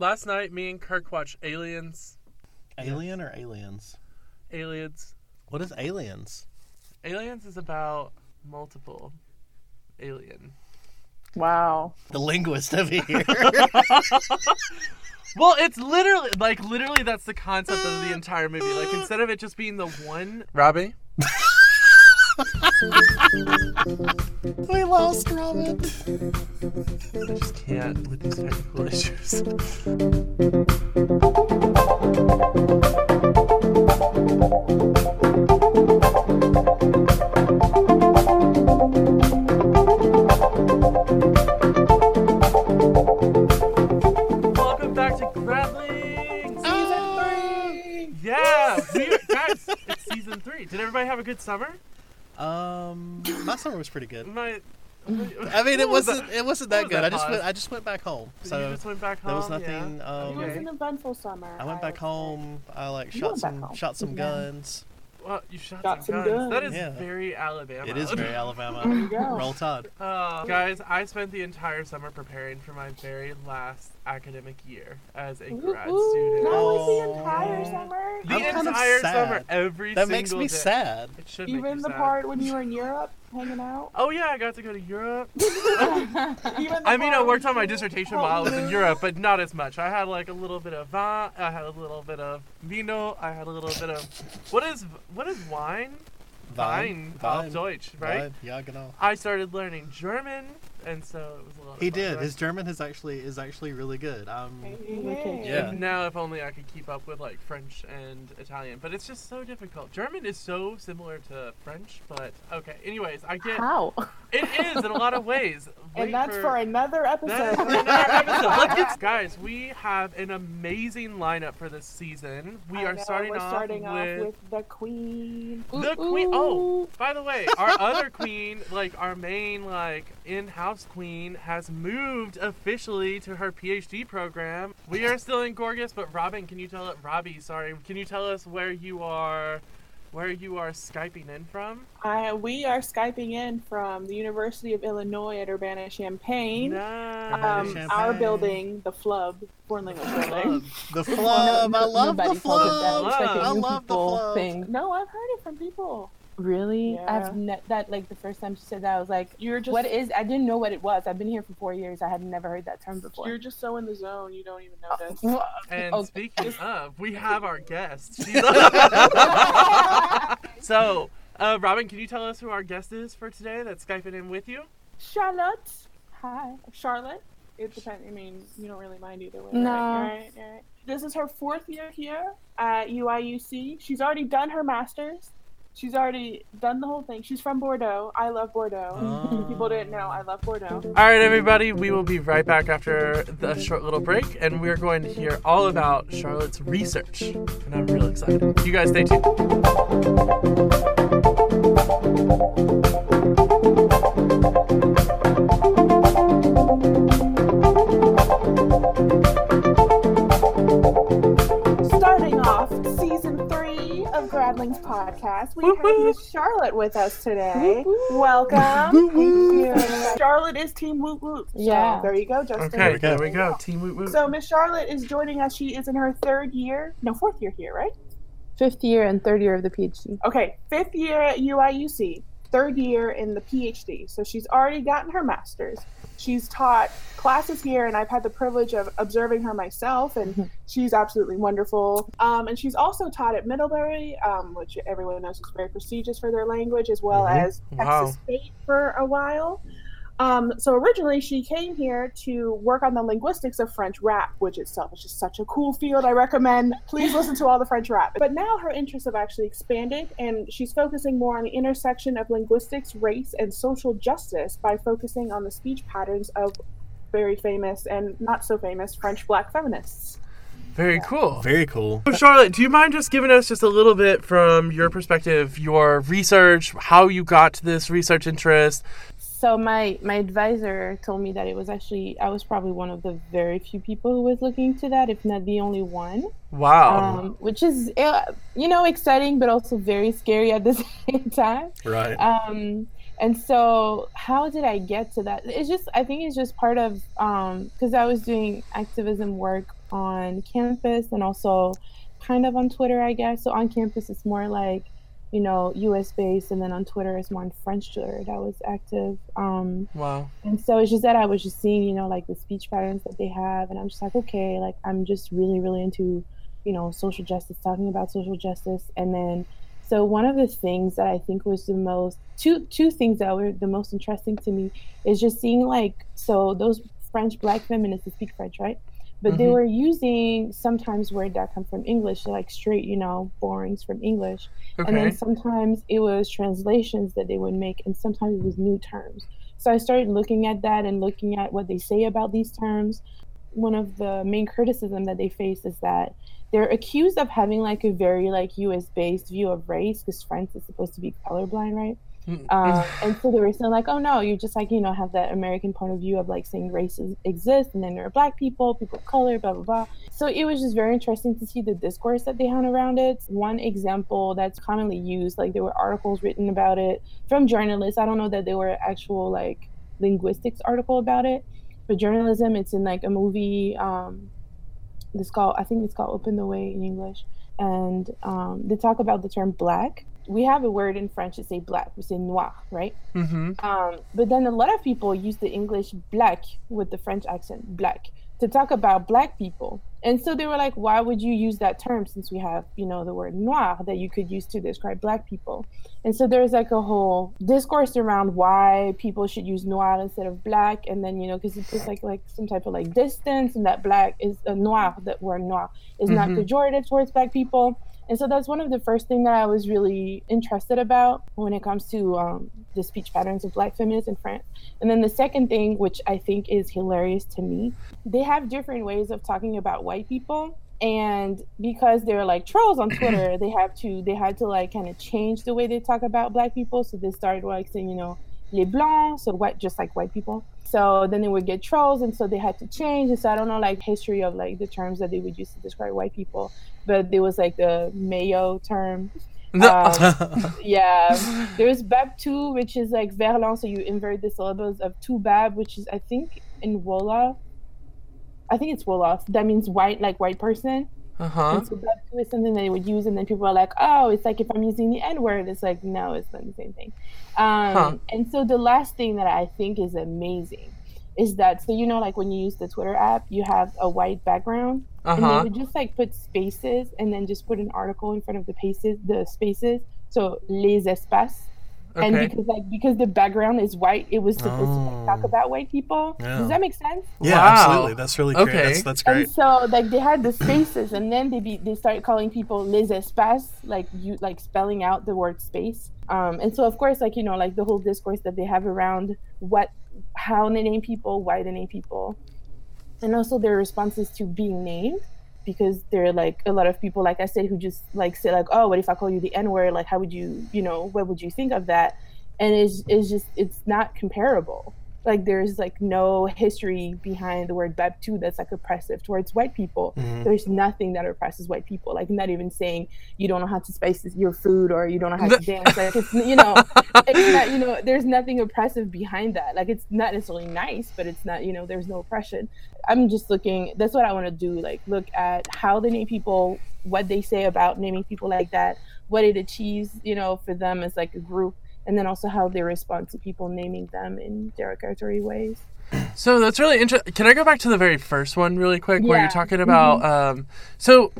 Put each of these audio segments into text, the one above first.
Last night, me and Kirk watched Aliens. Alien or aliens? Aliens. What is aliens? Aliens is about multiple alien. Wow. The linguist over here. Well, it's literally like literally that's the concept of the entire movie. Like instead of it just being the one Robbie. we lost Robin. I just can't with these technical issues. Welcome back to GradLings ah! Season Three. Yeah, we, guys, it's season three. Did everybody have a good summer? Um, my summer was pretty good. My, I mean, it was wasn't. It wasn't that good. I just went. I just went back home. So So you just went back home. there was yeah. nothing. Um, It was an eventful summer. I went back home. I like shot some home. shot some Yeah. guns. Well, you shot, Got some, some guns. That guns. is Yeah. very Alabama. It is very Alabama. There you go. Roll Tide. Uh, guys, I spent the entire summer preparing for my very last academic year as a grad Ooh, student. That was the Oh. entire summer. The I'm kind of entire sad. summer, every That single makes me day. sad. It should make Even you the sad. part when you were in Europe hanging out. Oh yeah, I got to go to Europe. I mean, I worked on my dissertation while I was in. Europe, but not as much. I had like a little bit of vin. I had a little bit of vino. I had a little bit of what is what is wine? Vine, auf Vine. Deutsch, right? Vine. Yeah, genau. I started learning German, and so it was a lot. Of He fun, did. His German is actually is actually really good. Um, Hey. Yeah. Now, if only I could keep up with like French and Italian, but it's just so difficult. German is so similar to French, but okay. Anyways, I get How? it is in a lot of ways. Wait And that's for, another episode. for another episode. Get guys. We have an amazing lineup for this season. We I are know, starting, we're off, starting with off with the queen. the Ooh, queen. Oh, by the way, our other queen, like our main like in-house queen, has moved officially to her PhD program. We are still in Gorgas, but Robin, can you tell it? Robbie, sorry, can you tell us where you are, where you are skyping in from? I, we are skyping in from the University of Illinois at Urbana Champaign. Nice. Um, Champaign. our building, the Flub, foreign language building. the flub. I love the Nobody calls it that. flub. It's like a I new love the flub. thing. No, I've heard it from people. Really? Yeah. I've ne- that like the first time she said that I was like, You're just what is? I didn't know what it was. I've been here for four years. I had never heard that term before. You're just so in the zone, you don't even notice. And Okay. speaking of, we have our guest. So, uh, Robin, can you tell us who our guest is for today that's skyping in with you? Charlotte. Hi. Charlotte. It depends. I mean, you don't really mind either way. No. Right? Right, right. This is her fourth year here at UIUC. She's already done her master's. She's already done the whole thing. She's from Bordeaux. I love Bordeaux. Oh. People didn't know. I love Bordeaux. All right, everybody, we will be right back after the short little break, and we're going to hear all about Charlotte's research. And I'm real excited. You guys stay tuned. Podcast, we have Miss Charlotte with us today. Welcome. Charlotte is Team Woot Woot. So Yeah. there you go, Justin. Okay, we go. there we go. Team Woot Woot. So Miss Charlotte is joining us. She is in her third year, no, fourth year here, right? Fifth year and third year of the PhD. Okay, fifth year at UIUC, third year in the PhD. So she's already gotten her master's. She's taught classes here, and I've had the privilege of observing her myself, and she's absolutely wonderful. Um, and she's also taught at Middlebury, um, which everyone knows is very prestigious for their language, as well Mhm. as Wow. Texas State for a while. Um, so originally, she came here to work on the linguistics of French rap, which itself is just such a cool field. I recommend. Please listen to all the French rap. But now her interests have actually expanded, and she's focusing more on the intersection of linguistics, race, and social justice by focusing on the speech patterns of very famous and not so famous French Black feminists. Very cool. Very cool. So Charlotte, do you mind just giving us just a little bit from your perspective, your research, how you got to this research interest? So my my advisor told me that it was actually I was probably one of the very few people who was looking to that, if not the only one. Wow. Um, which is uh, you know exciting, but also very scary at the same time. Right. um and so how did i get to that it's just i think it's just part of um because i was doing activism work on campus and also kind of on Twitter, I guess. So on campus, it's more like, you know, US based, and then on Twitter, it's more on French Twitter that was active. Um, Wow. and so it's just that I was just seeing, you know, like the speech patterns that they have, and I'm just like, okay, like I'm just really, really into, you know, social justice, talking about social justice, and then so one of the things that I think was the most two two things that were the most interesting to me is just seeing like so those French black feminists that speak French, right? But they Mhm. were using sometimes words that come from English, like straight, you know, borings from English. And then sometimes it was translations that they would make, and sometimes it was new terms. So I started looking at that and looking at what they say about these terms. One of the main criticism that they face is that they're accused of having like a very like U.S. based view of race because France is supposed to be colorblind, right? Mm, Uh, and so they were saying like, oh no, you just like you know have that American point of view of like saying races exist, and then there are black people, people of color, blah blah blah. So it was just very interesting to see the discourse that they had around it. One example that's commonly used, like there were articles written about it from journalists. I don't know that there were actual like linguistics article about it, but journalism. It's in like a movie. Um, it's called I think it's called Open the Way in English, and um, they talk about the term black. We have a word in French to say black. We say noir, right? hmm Um, but then a lot of people use the English black with the French accent, black, to talk about black people. And so they were like, why would you use that term since we have, you know, the word noir that you could use to describe black people? And so there's like a whole discourse around why people should use noir instead of black. And then, you know, because it's just like like some type of like distance and that black is a noir, that word noir is not Mhm. pejorative towards black people. And so that's one of the first thing that I was really interested about when it comes to um, the speech patterns of black feminists in France. And then the second thing, which I think is hilarious to me, they have different ways of talking about white people. And because they're like trolls on Twitter, they have to they had to like kind of change the way they talk about black people. So they started like saying, you know, les blancs, so white just like white people. So then they would get trolls and so they had to change. And so I don't know like history of like the terms that they would use to describe white people. But there was like the mayo term um, yeah, there's babtou, which is like Verlan, so you invert the syllables of toubab, which is, I think, in Wolof. I think it's Wolof. That means white, like white person. Uh huh. And so 2 is something that they would use, and then people are like, oh, it's like if I'm using the N word. It's like, no, it's not the same thing. Um, Huh. And so the last thing that I think is amazing is that, so you know, like when you use the Twitter app, you have a white background Uh and they would just like put spaces and then just put an article in front of the paces the spaces so les espaces and because like because the background is white it was supposed to like, talk Oh. about white people Yeah. does that make sense Yeah, Wow. absolutely. That's really great. Okay. That's, that's great. and so like they had the spaces and then they be they started calling people les espaces like you like spelling out the word space um and so of course like you know like the whole discourse that they have around what how they name people why they name people and also their responses to being named because there are like a lot of people like i said who just like say like oh what if i call you the n word? Like how would you you know what would you think of that? And it's, it's just it's not comparable like there's like no history behind the word babtou that's like oppressive towards white people. Mhm. there's nothing that oppresses white people. Like not even saying you don't know how to spice your food or you don't know how to dance. Like it's you know it's not you know there's nothing oppressive behind that. Like it's not necessarily nice but it's not you know there's no oppression. I'm just looking that's what i want to do like look at how they name people what they say about naming people like that what it achieves you know for them as like a group and then also how they respond to people naming them in derogatory ways So that's really interesting. Can I go back to the very first one really quick, where you're talking about? Um, so,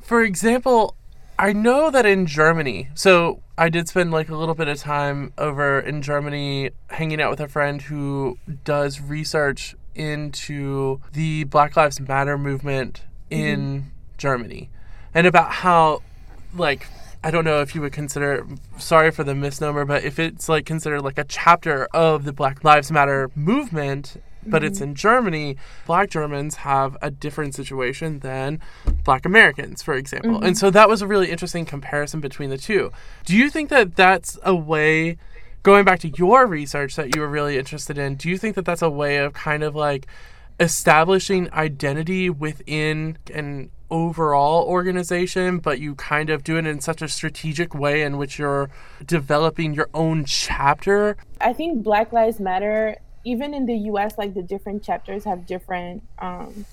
for example, I know that in Germany, so I did spend like a little bit of time over in Germany hanging out with a friend who does research into the Black Lives Matter movement in Germany and about how, like, I don't know if you would consider, sorry for the misnomer, but if it's like considered like a chapter of the Black Lives Matter movement, but it's in mm-hmm. Germany, black Germans have a different situation than black Americans, for example. And mm-hmm. so that was a really interesting comparison between the two. Do you think that that's a way, going back to your research that you were really interested in, do you think that that's a way of kind of like establishing identity within an overall organization, but you kind of do it in such a strategic way in which you're developing your own chapter? I think Black Lives Matter, even in the US, like the different chapters have different um,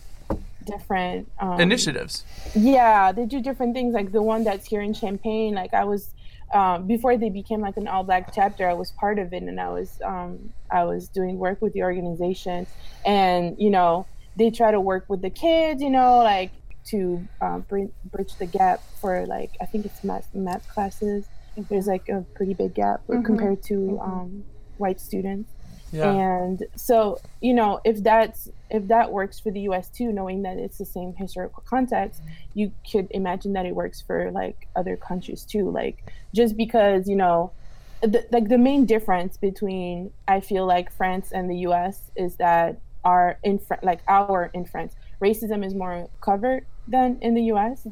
different um, Initiatives. Yeah, they do different things. Like the one that's here in Champaign. Like I was um, before they became like an all black chapter. I was part of it, and I was um, I was doing work with the organization, and you know they try to work with the kids. You know, like to um, bring, bridge the gap for like I think it's math math classes. There's like a pretty big gap Mhm. compared to Mhm. um, white students. Yeah. And so, you know, if that's if that works for the U.S. too, knowing that it's the same historical context, you could imagine that it works for like other countries too. Like just because you know, the, like the main difference between I feel like France and the U.S. is that our in Fr- like our in France racism is more covered than in the U.S.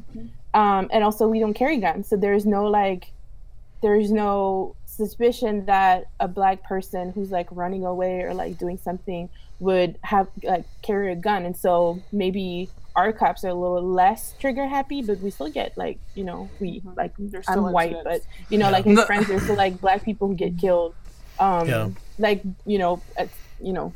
Um, and also we don't carry guns, so there's no like there's no suspicion that a black person who's like running away or like doing something would have like carry a gun and so maybe our cops are a little less trigger happy but we still get like you know we Mhm. like There's i'm still white but you know Yeah. like in No. france there's still like black people who get killed um Yeah. like you know at, you know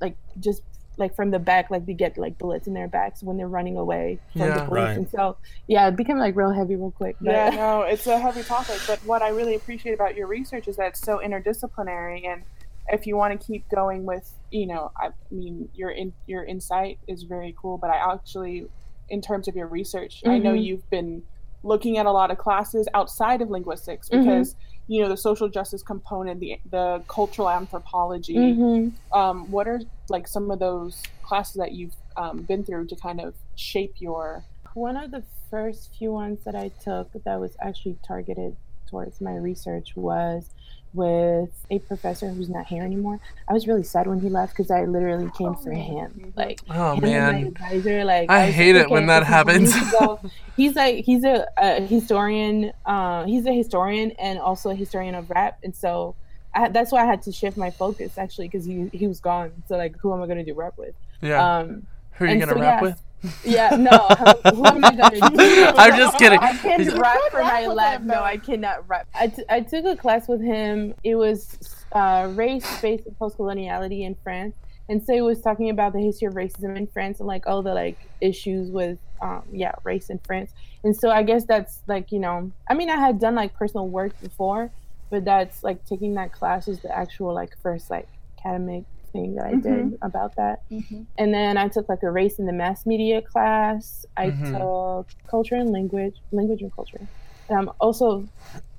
like just like from the back like they get like bullets in their backs when they're running away from Yeah. the police Right. and so yeah it became like real heavy real quick but Yeah, no, it's a heavy topic. But what I really appreciate about your research is that it's so interdisciplinary, and if you want to keep going with, you know, I mean, your in, your insight is very cool. But I actually, in terms of your research, I know Mhm. you've been looking at a lot of classes outside of linguistics Mhm. because you know the social justice component, the the cultural anthropology. Mhm. Um, what are like some of those classes that you've um, been through to kind of shape your One of the first few ones that I took that was actually targeted towards my research was with a professor who's not here anymore. I was really sad when he left because I literally came for him. Like, Oh man. advisor, like I was hate like, it when that this is where you happens. need to go. he's like he's a, a historian. Uh, he's a historian and also a historian of rap, and so I, that's why I had to shift my focus actually because he he was gone. So like, who am I gonna do rap with? Yeah. Um, Who are you gonna so, rap yeah, with? Yeah, no. Who, who am I gonna I'm just kidding. I can He's- rap for my life. No. I cannot rap. I, t- I took a class with him. It was uh, race based and post coloniality in France, and so he was talking about the history of racism in France and like all the like issues with um, yeah race in France. And so I guess that's like you know I mean I had done like personal work before, but that's like taking that class is the actual like first like academic thing that I did about that. And then I took like a race in the mass media class. I Mhm. took culture and language, language and culture. And I'm also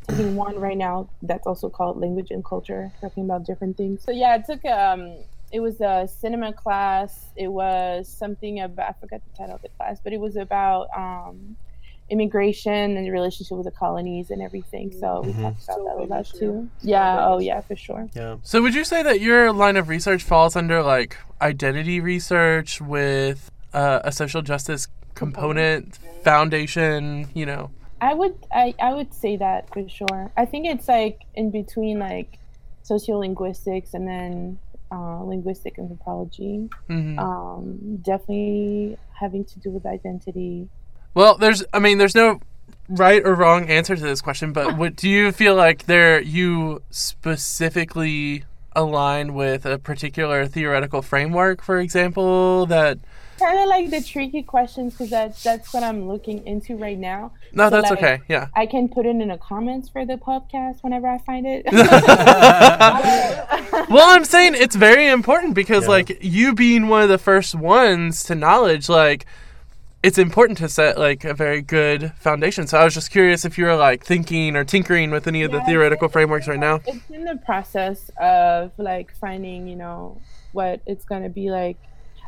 taking one right now that's also called language and culture, talking about different things. So yeah, I took um it was a cinema class. It was something about I forgot the title of the class, but it was about um immigration and the relationship with the colonies and everything. So we Mhm. talked about So that a big lot too. So Yeah, big oh yeah, for sure. Yeah. So would you say that your line of research falls under like identity research with uh, a social justice component, foundation, you know? I would I, I would say that for sure. I think it's like in between like sociolinguistics and then uh, linguistic anthropology. hmm Um, definitely having to do with identity. Well, there's, I mean, there's no right or wrong answer to this question, but what do you feel like there you specifically align with a particular theoretical framework, for example, that Kind of like the tricky questions because that that's what I'm looking into right now. no, So, that's like, okay. Yeah. I can put it in the comments for the podcast whenever I find it. well, I'm saying it's very important because, Yeah. like, you being one of the first ones to knowledge, like, it's important to set like a very good foundation. So I was just curious if you were like thinking or tinkering with any of the theoretical it's- frameworks right now. it's in the process of like finding, you know, what it's gonna be like.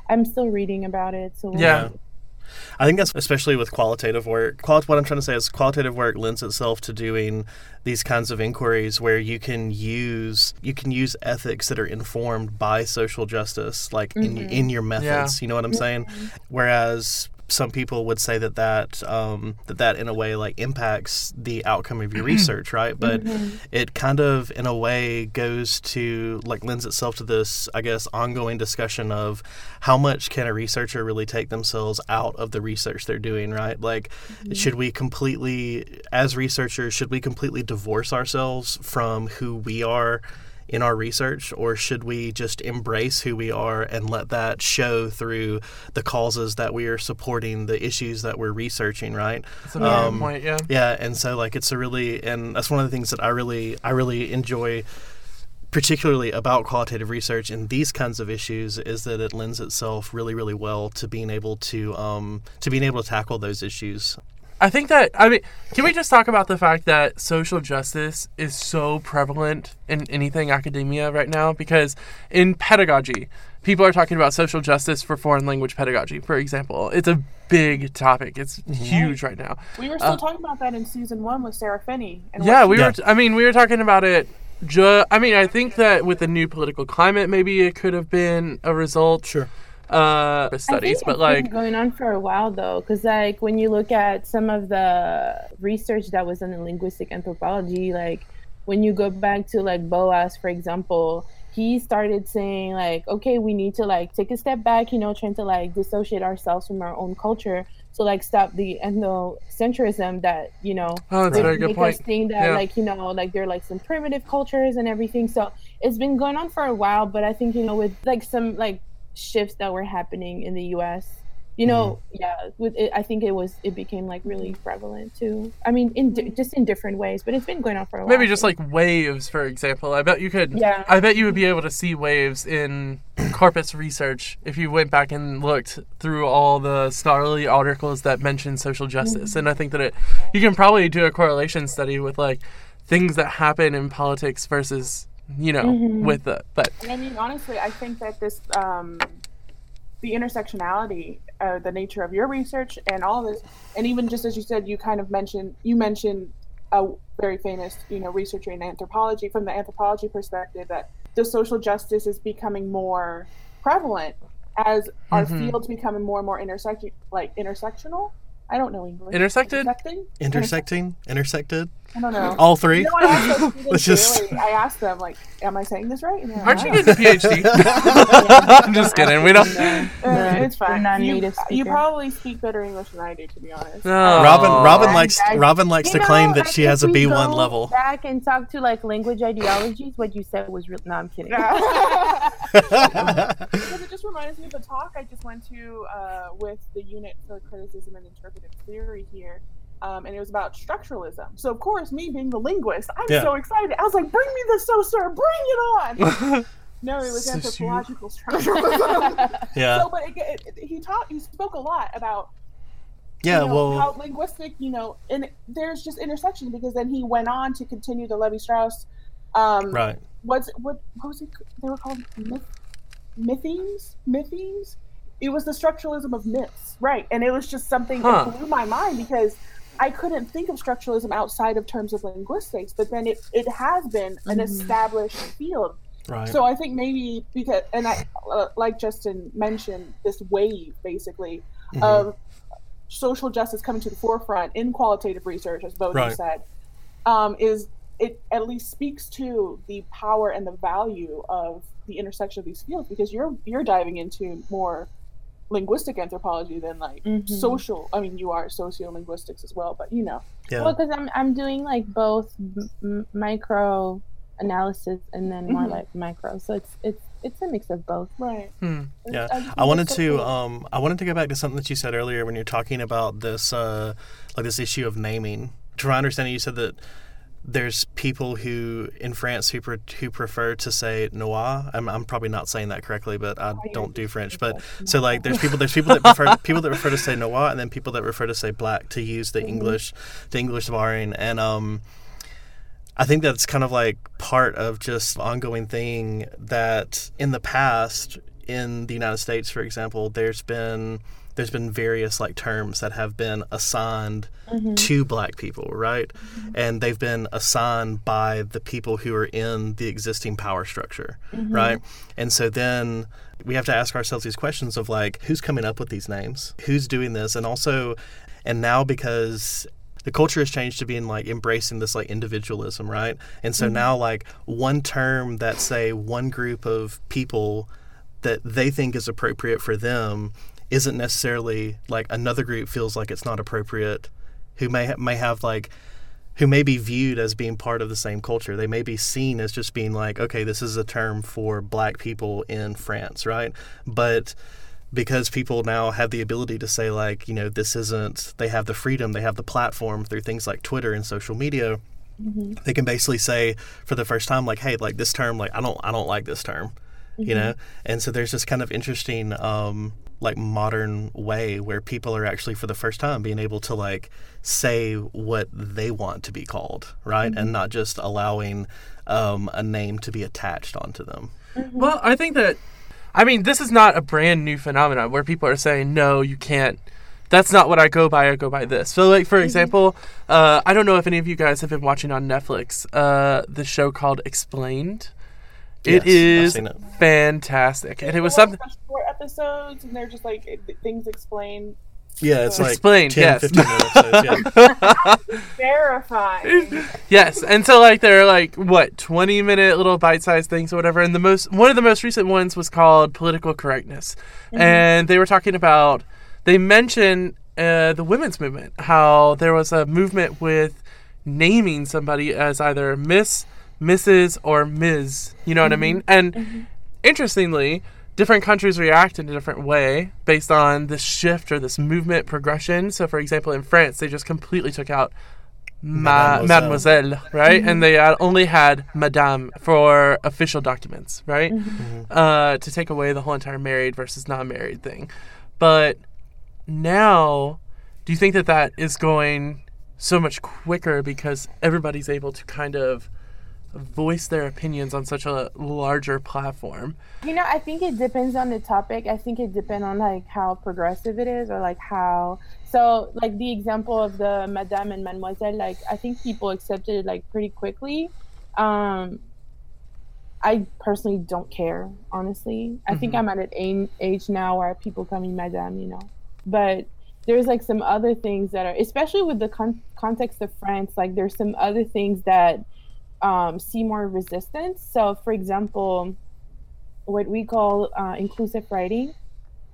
I'm still reading about it, so we'll Yeah. see. I think that's especially with qualitative work. Quali- what I'm trying to say is qualitative work lends itself to doing these kinds of inquiries where you can use you can use ethics that are informed by social justice, like in Mhm. in your methods. You know what I'm saying? Whereas some people would say that that um, that that in a way like impacts the outcome of your research, right? But Mhm. it kind of in a way goes to like lends itself to this i guess ongoing discussion of how much can a researcher really take themselves out of the research they're doing right like should we completely as researchers should we completely divorce ourselves from who we are in our research, or should we just embrace who we are and let that show through the causes that we are supporting, the issues that we're researching, right? That's a Um, point. Yeah. Yeah, and so like it's a really and that's one of the things that I really I really enjoy particularly about qualitative research in these kinds of issues is that it lends itself really really well to being able to um to being able to tackle those issues. I think that I mean, can we just talk about the fact that social justice is so prevalent in anything academia right now? Because in pedagogy, people are talking about social justice for foreign language pedagogy, for example. It's a big topic. It's huge right now. We were still Uh, talking about that in season one with Sarah Finney. And Yeah, we Yeah. were. T- I mean, we were talking about it. Ju- I mean, I think that with the new political climate, maybe it could have been a result. Sure. Uh, I studies, think but it's like, been going on for a while though, because like when you look at some of the research that was done in linguistic anthropology, like when you go back to like Boas, for example, he started saying like, okay, we need to like take a step back, you know, trying to like dissociate ourselves from our own culture, to like stop the ethnocentrism that you know oh, that's a very good make point. us think that Yeah. like you know like there are like some primitive cultures and everything so it's been going on for a while but i think you know with like some like shifts that were happening in the us you know Mm-hmm. yeah with it i think it was it became like really prevalent too i mean in di- just in different ways but it's been going on for a while Maybe just like waves, for example. I bet you could. Yeah. I bet you would be able to see waves in corpus research if you went back and looked through all the scholarly articles that mention social justice. Mm-hmm. And I think that it, you can probably do a correlation study with like things that happen in politics versus you know Mm-hmm. with the but And I mean, honestly, I think that this, um, the intersectionality, uh, the nature of your research, and all this, and even just as you said, you kind of mentioned, you mentioned a very famous, you know, researcher in anthropology from the anthropology perspective that the social justice is becoming more prevalent as our Mhm. fields becoming more and more intersect like intersectional. I don't know English. Intersected? Intersecting? Intersecting, intersected, I don't know. all three. You know, I asked Let's just- daily, I asked them like, "Am I saying this right?" They're like, aren't you "No." getting a PhD? I'm just kidding. We don't. No, Uh, it's fine. You, you probably speak better English than I do, to be honest. No. Robin Robin I- likes I- Robin likes You to claim that she has a B1 go level. Back and talk to like language ideologies. What you said was real. No, I'm kidding. because it just reminds me of the talk I just went to uh, with the unit for criticism and interpretive theory here. Um, and it was about structuralism. So, of course, me being the linguist, I'm Yeah. so excited. I was like, bring me the so, sir, bring it on. no, it was So anthropological structuralism. yeah, So, but it, it, he taught, he spoke a lot about yeah. you know, Well, how linguistic, you know, and there's just intersection because then he went on to continue the Levi Strauss. Um, right. What's what? What was it? They were called myth, mythemes. Mythemes. It was the structuralism of myths, right? And it was just something Huh. that blew my mind because I couldn't think of structuralism outside of terms of linguistics. But then it it has been an Mhm. established field Right. so I think maybe because, and I, uh, like Justin mentioned, this wave basically Mhm. of social justice coming to the forefront in qualitative research, as Bodhi Right. said, um, is it at least speaks to the power and the value of the intersection of these fields because you're you're diving into more linguistic anthropology than like Mhm. social. I mean, you are sociolinguistics as well, but you know, yeah. Well, because I'm I'm doing like both m- m- micro analysis and then more Mhm. like micro, so it's it's it's a mix of both. right? Hmm. Yeah, I, I wanted to um I wanted to go back to something that you said earlier when you're talking about this uh like this issue of naming. To my understanding, you said that there's people who in France who pre- who prefer to say noir. I'm, I'm probably not saying that correctly, but I don't do French. But so like there's people there's people that prefer people that prefer to say noir, and then people that prefer to say black to use the English the English barring and um. I think that's kind of like part of just ongoing thing that in the past in the United States, for example, there's been there's been various like terms that have been assigned mm-hmm. to black people, right? Mm-hmm. And they've been assigned by the people who are in the existing power structure, mm-hmm. right? And so then we have to ask ourselves these questions of like who's coming up with these names? Who's doing this? And also and now because the culture has changed to being like embracing this like individualism, right? And so now like one term that say one group of people that they think is appropriate for them isn't necessarily like another group feels like it's not appropriate who may ha- may have like who may be viewed as being part of the same culture. They may be seen as just being like, okay, this is a term for black people in France, right? But because people now have the ability to say like, you know, this isn't they have the freedom, they have the platform through things like Twitter and social media. Mm-hmm. They can basically say for the first time like, hey, like this term like I don't I don't like this term. Mm-hmm. You know? And so there's this kind of interesting um like modern way where people are actually for the first time being able to like say what they want to be called, right? Mm-hmm. And not just allowing um, a name to be attached onto them. Mm-hmm. Well, I think that I mean, this is not a brand new phenomenon where people are saying, "No, you can't that's not what I go by. I go by this. So, like for mm-hmm. example, uh, I don't know if any of you guys have been watching on Netflix uh, the show called Explained. It yes, is it. fantastic, and it was something. Four episodes, and they're just like things explained. Yeah, it's like explained. 10, yes, 15 episodes, yeah. verifying. Yes, and so like they're like what twenty minute little bite sized things or whatever. And the most one of the most recent ones was called political correctness, mm-hmm. and they were talking about they mentioned uh, the women's movement, how there was a movement with naming somebody as either Miss Mrs. or Ms. You know mm-hmm. what I mean? Mm-hmm. And mm-hmm. interestingly, different countries react in a different way based on this shift or this movement progression. So, for example, in France, they just completely took out ma- mademoiselle. mademoiselle, right? Mm-hmm. And they only had madame for official documents, right? Mm-hmm. Uh, to take away the whole entire married versus non married thing. But now, do you think that that is going so much quicker because everybody's able to kind of voice their opinions on such a larger platform? You know, I think it depends on the topic. I think it depends on like how progressive it is or like how so like the example of the madame and mademoiselle like I think people accepted it like pretty quickly. Um I personally don't care, honestly. I mm-hmm. think I'm at an age now where people call me madame, you know. But there's like some other things that are especially with the con- context of France, like there's some other things that um, see more resistance. So, for example, what we call uh, inclusive writing.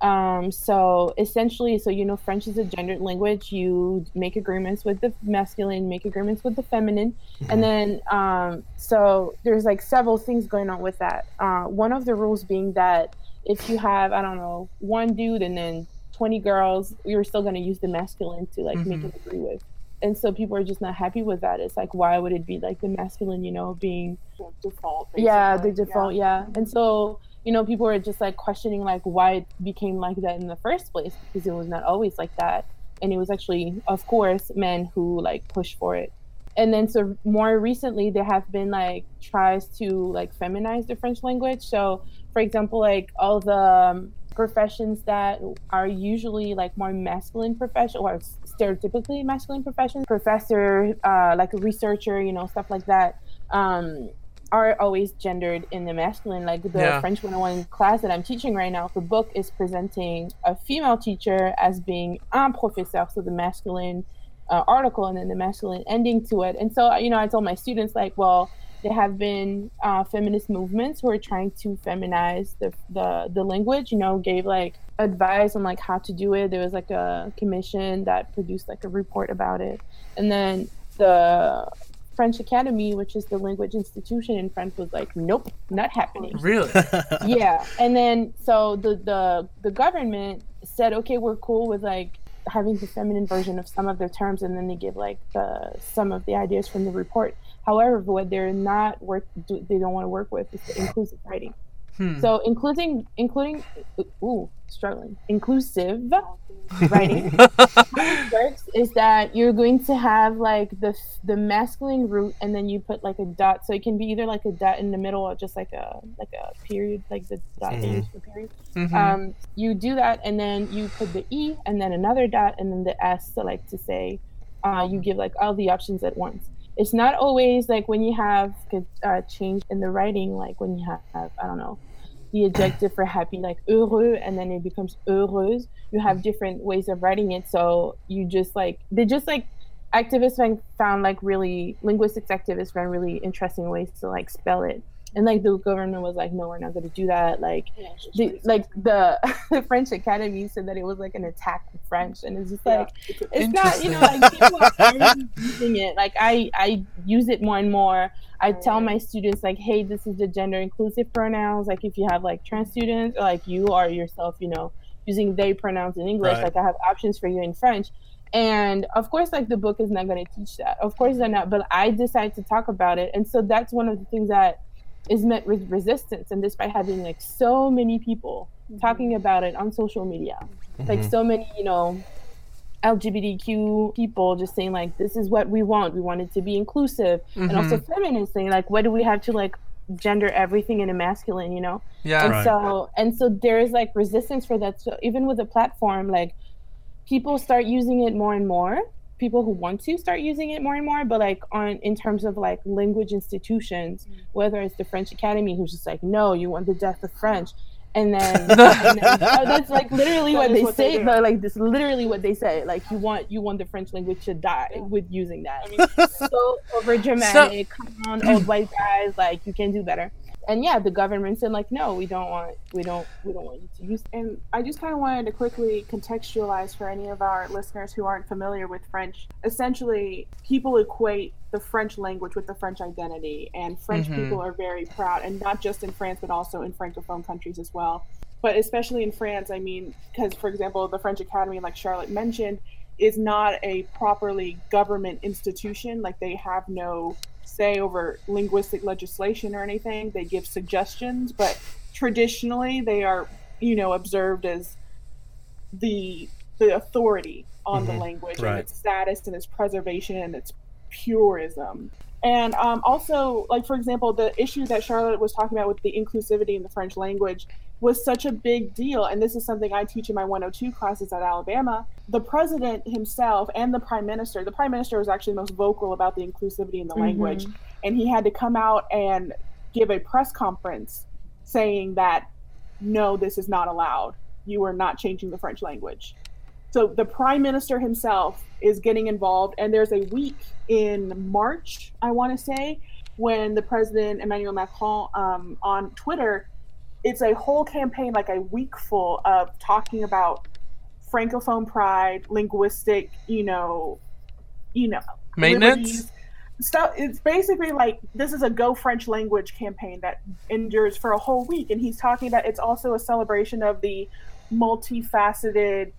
Um, so essentially, so you know, French is a gendered language. You make agreements with the masculine, make agreements with the feminine, mm-hmm. and then um, so there's like several things going on with that. Uh, one of the rules being that if you have, I don't know, one dude and then 20 girls, you're still going to use the masculine to like mm-hmm. make it agree with and so people are just not happy with that. It's like, why would it be like the masculine, you know, being default? Basically. Yeah, the default. Yeah. yeah. and so you know, people are just like questioning like why it became like that in the first place because it was not always like that, and it was actually, of course, men who like push for it. And then so more recently, there have been like tries to like feminize the French language. So, for example, like all the um, professions that are usually like more masculine profession or stereotypically masculine professions. Professor uh, like a researcher you know stuff like that um, are always gendered in the masculine. Like the yeah. french 101 class that i'm teaching right now the book is presenting a female teacher as being un professeur so the masculine uh, article and then the masculine ending to it. And so you know i told my students like well there have been uh, feminist movements who are trying to feminize the, the the language. You know, gave like advice on like how to do it. There was like a commission that produced like a report about it, and then the French Academy, which is the language institution in France, was like, nope, not happening. Really? yeah. And then so the the the government said, okay, we're cool with like having the feminine version of some of their terms, and then they give like the some of the ideas from the report. However, what they're not work, they don't want to work with is the inclusive writing. Hmm. So including including ooh struggling inclusive writing works is that you're going to have like the the masculine root and then you put like a dot so it can be either like a dot in the middle or just like a like a period like the dot mm-hmm. for period mm-hmm. um you do that and then you put the e and then another dot and then the s to like to say uh, you give like all the options at once it's not always like when you have uh, change in the writing, like when you have, I don't know, the adjective for happy, like heureux, and then it becomes heureuse. You have different ways of writing it. So you just like, they just like, activists found like really, linguistics activists found really interesting ways to like spell it. And like the government was like, no, we're not going to do that. Like, Yeah, the, like the, the French Academy said that it was like an attack on French, and it's just Yeah. like it's not, you know, like people are using it. Like I, I use it more and more. I tell my students like, hey, this is the gender inclusive pronouns. Like if you have like trans students or like you are yourself, you know, using they pronouns in English, Right. like I have options for you in French. And of course, like the book is not going to teach that. Of course, they're not. But I decided to talk about it, and so that's one of the things that is met with resistance. And despite having like so many people talking about it on social media, like Mhm. so many, you know, LGBTQ people just saying like this is what we want. We want it to be inclusive, and also feminists saying like, what do we have to like gender everything in a masculine, you know? Yeah. and Right. so and so there is like resistance for that so even with a platform like people start using it more and more people who want to start using it more and more but like on in terms of like language institutions mm. whether it's the french academy who's just like no you want the death of french. And then, and then oh, that's like literally That what is they what they say do. but like this literally what they say like you want you want the french language to die with using that. I mean, so over dramatic come on old white guys like you can do better and yeah the government said like no we don't want we don't we don't want you to use And I just kind of wanted to quickly contextualize for any of our listeners who aren't familiar with French. Essentially, people equate the French language with the French identity, and French Mhm. people are very proud, and not just in France, but also in Francophone countries as well. But especially in France, I mean, because for example, the French Academy, like Charlotte mentioned, is not a properly government institution. Like they have no say over linguistic legislation or anything. They give suggestions, but traditionally they are, you know, observed as the the authority on the Mhm. language Right. and its status and its preservation and its purism. And um, also, like for example, the issue that Charlotte was talking about with the inclusivity in the French language was such a big deal. And this is something I teach in my 102 classes at Alabama. The president himself and the prime minister, the prime minister was actually the most vocal about the inclusivity in the language. And he had to come out and give a press conference saying that no, this is not allowed. You are not changing the French language. So the prime minister himself is getting involved, and there's a week in March, I want to say, when the president Emmanuel Macron um, on Twitter, it's a whole campaign, like a week full of talking about francophone pride, linguistic, you know, you know, Maintenance. stuff. It's basically like this is a Go French language campaign that endures for a whole week, and he's talking about it's also a celebration of the multifaceted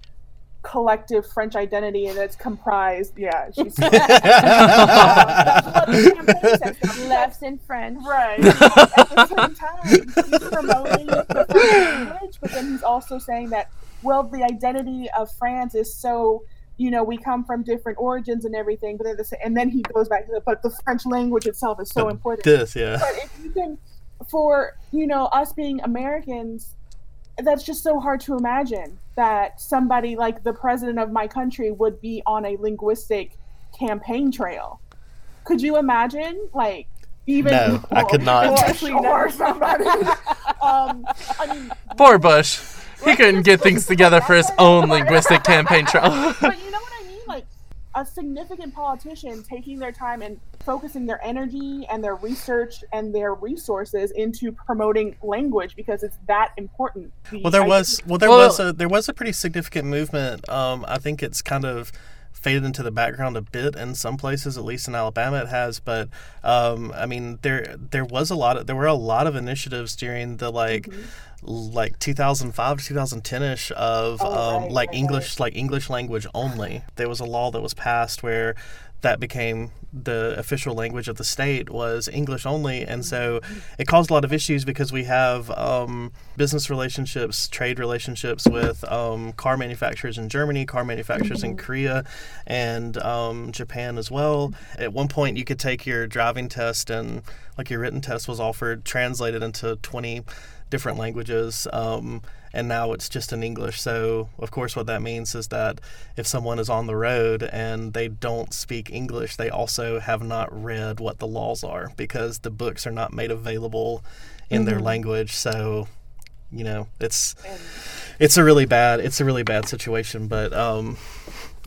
collective French identity, and it's comprised. Yeah, she's that's what the campaign says. Now, left in French. Right. At the same time, he's promoting the French language, but then he's also saying that, well, the identity of France is so, you know, we come from different origins and everything, but then the, sa- and then he goes back to the, but the French language itself is so important. This, yeah. But if you can, for you know us being Americans, that's just so hard to imagine that somebody like the president of my country would be on a linguistic campaign trail. Could you imagine, like, even No, I could not. Well, actually, or somebody. um, I mean, Poor Bush. He couldn't get things together for his own linguistic campaign trail. but you know what I mean? Like a significant politician taking their time and focusing their energy and their research and their resources into promoting language because it's that important. The Well, there idea- was well there Well- was a there was a pretty significant movement. Um, I think it's kind of faded into the background a bit in some places, at least in Alabama it has. But um, I mean, there there was a lot of there were a lot of initiatives during the like. Mm-hmm. Like 2005 to 2010 ish of Oh, um, right, like right, English like English language only. There was a law that was passed where that became the official language of the state was English only, and so it caused a lot of issues because we have um, business relationships, trade relationships with um, car manufacturers in Germany, car manufacturers in Korea, and um, Japan as well. At one point, you could take your driving test and like your written test was offered translated into twenty different languages. Um, and now it's just in English. So, of course, what that means is that if someone is on the road and they don't speak English, they also have not read what the laws are because the books are not made available in their language. So, you know, it's it's a really bad it's a really bad situation. But um,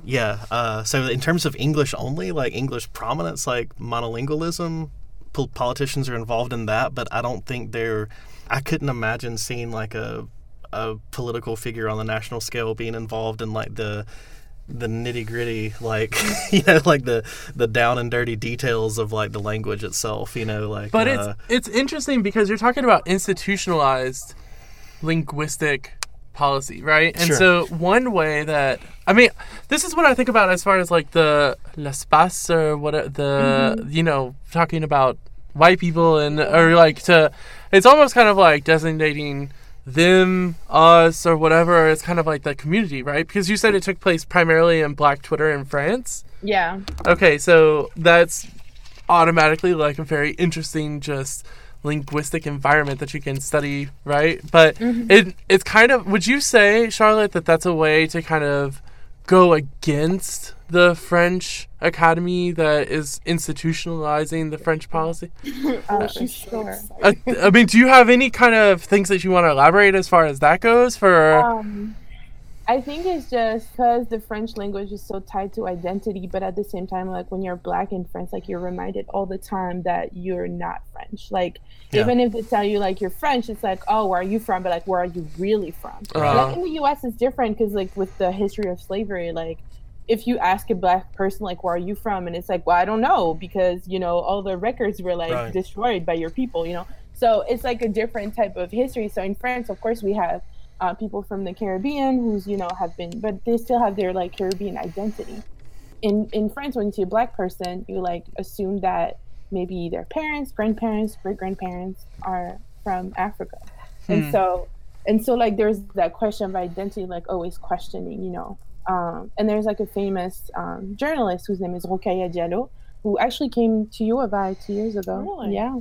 yeah. Uh, so, in terms of English only, like English prominence, like monolingualism, pol- politicians are involved in that, but I don't think they're. I couldn't imagine seeing like a a political figure on the national scale being involved in like the the nitty gritty, like you know, like the the down and dirty details of like the language itself. You know, like. But uh, it's it's interesting because you're talking about institutionalized linguistic policy, right? And Sure. so one way that I mean, this is what I think about as far as like the l'espace or what the Mm-hmm. you know talking about white people and or like to it's almost kind of like designating them us or whatever it's kind of like the community right because you said it took place primarily in black twitter in france Yeah. Okay, so that's automatically like a very interesting just linguistic environment that you can study, right? But mm-hmm. it it's kind of would you say, Charlotte, that that's a way to kind of go against the French Academy that is institutionalizing the French policy? Oh, she's so sure. excited. Uh, I mean, do you have any kind of things that you want to elaborate as far as that goes for Um, I think it's just because the French language is so tied to identity, but at the same time, like when you're black in France, like you're reminded all the time that you're not French. Like Yeah. even if they tell you like you're French, it's like, oh, where are you from? But like, where are you really from? Uh. Like in the U.S., it's different because like with the history of slavery, like if you ask a black person like where are you from, and it's like, well, I don't know because you know all the records were like Right. destroyed by your people, you know. So it's like a different type of history. So in France, of course, we have uh, people from the Caribbean who's you know have been, but they still have their like Caribbean identity. In in France, when you see a black person, you like assume that maybe their parents, grandparents, great grandparents are from Africa, and Hmm. so and so like there's that question of identity, like always questioning, you know. Um, and there's like a famous um, journalist whose name is Rokhaya Diallo, who actually came to U of I two years ago. Really? Yeah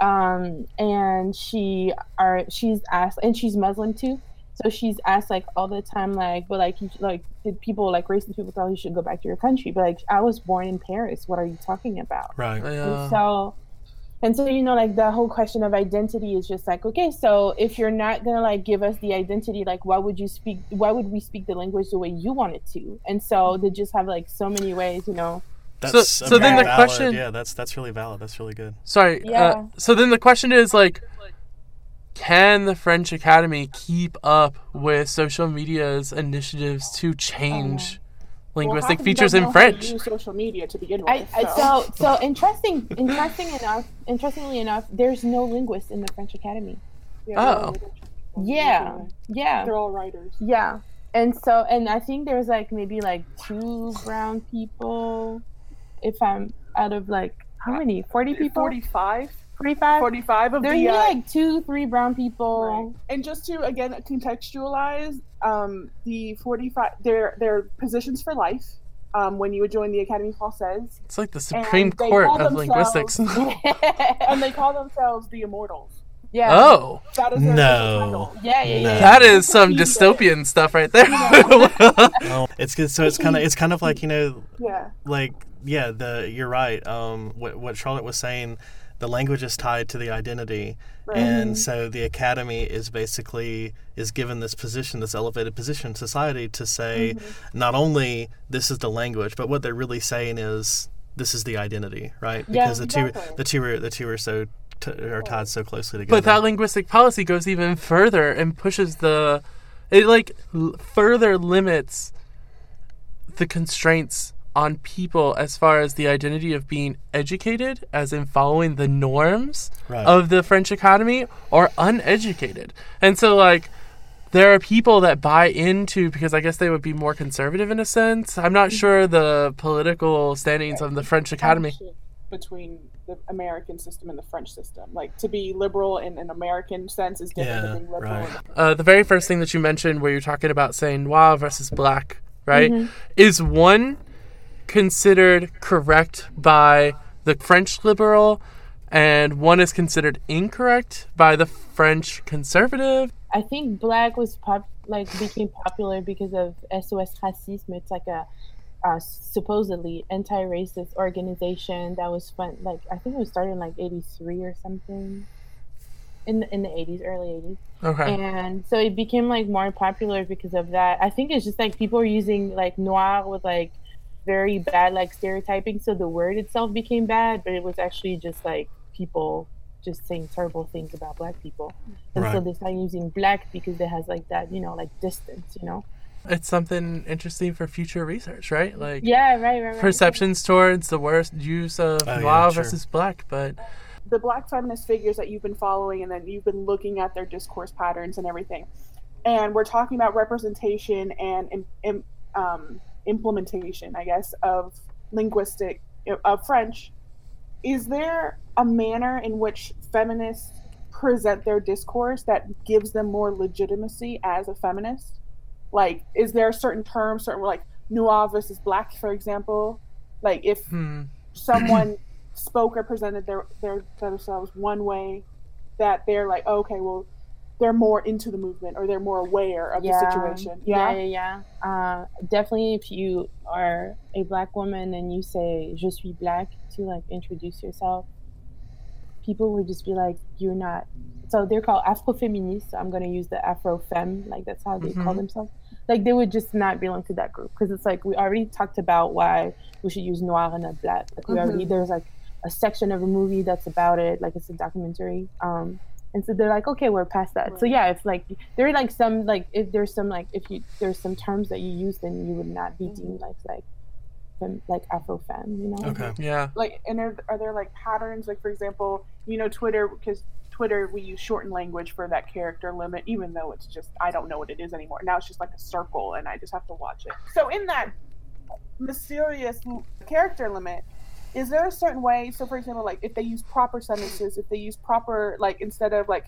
um and she are she's asked and she's muslim too so she's asked like all the time like but like you, like did people like racist people tell you should go back to your country but like i was born in paris what are you talking about right. and so and so you know like the whole question of identity is just like okay so if you're not gonna like give us the identity like why would you speak why would we speak the language the way you want it to and so they just have like so many ways you know That's So- so then the valid- question- Yeah, that's that's really valid. That's really good. Sorry. Yeah. Uh, so then the question is like, can the French Academy keep up with social media's initiatives to change oh. linguistic Well, half of them features in know how to French? use social media to begin with. I, I, so so interesting interesting enough interestingly enough there's no linguist in the french academy. Oh. Yeah, Oh. yeah. Yeah. They're all writers. yeah. And so and i think there's like maybe like two brown people if i'm out of like how many? 40 people? 45, 45 45 of there's the. maybe Uh, like two three brown people Right. And just to again contextualize, um, the forty-five their their positions for life. Um, when you would join the academy, Académie Française, It's like the Supreme Court of linguistics. and they call themselves the Immortals. yeah oh, That is No. yeah yeah yeah, No. yeah. that is some dystopian stuff right there. Oh, it's good. So it's kind of it's kind of like you know Yeah, like yeah the you're right um what, what charlotte was saying the language is tied to the identity. Right. and mm-hmm. so the academy is basically is given this position this elevated position in society to say mm-hmm. not only this is the language but what they're really saying is this is the identity right? Yeah, because the two the two are the two are so t- are tied so closely together But that linguistic policy goes even further and pushes the it like l- further limits the constraints on people as far as the identity of being educated as in following the norms Right. of the French Academy or uneducated. And so like there are people that buy into because I guess they would be more conservative in a sense. I'm not sure the political standings of the French Academy. Between the American system and the French system. Like to be liberal in an American sense is different Yeah, than being liberal. right. in- uh, the very first thing that you mentioned, where you're talking about saying noir versus black, right? Mm-hmm. Is one considered correct by the French liberal, and one is considered incorrect by the French conservative? I think black was pop like became popular because of SOS Racisme. It's like a uh, supposedly anti-racist organization that was fun. Like I think it was started in like '83 or something. In the, in the 80s, early 80s, Okay. and so it became like more popular because of that. I think it's just like people are using like noir with like very bad like stereotyping, so the word itself became bad, but it was actually just like people just saying terrible things about black people. And so they start using black because it has like that, you know, like distance, you know? It's something interesting for future research, right? Like Yeah, right, right, right. perceptions towards the worst use of Oh, yeah, noir sure. versus black, but the black feminist figures that you've been following and then you've been looking at their discourse patterns and everything and we're talking about representation and im- im- um, implementation i guess of linguistic of french. Is there a manner in which feminists present their discourse that gives them more legitimacy as a feminist? Like is there a certain term certain like noir versus black for example? Like if hmm. someone spoke or presented their, their themselves one way that they're like oh, okay well they're more into the movement or they're more aware of the situation Yeah, yeah, yeah. Uh, definitely, if you are a black woman and you say "je suis black" to like introduce yourself, people would just be like, "You're not." So they're called Afrofeminists. So I'm gonna use the Afrofem, like that's how they call Mhm. themselves. Like they would just not belong to that group because it's like we already talked about why we should use noir and not black. Like we already there's like a section of a movie that's about it, like it's a documentary. Um, and so they're like, okay, we're past that. So yeah, if like there are like some like if there's some like if you there's some terms that you use, then you would not be mm-hmm. deemed like like fem, like Afro femme, you know? Okay. Mm-hmm. yeah. like and are, are there like patterns like for example you know twitter because twitter we use shortened language for that character limit even though it's just i don't know what it is anymore now it's just like a circle and i just have to watch it so in that mysterious character limit is there a certain way so for example like if they use proper sentences if they use proper like instead of like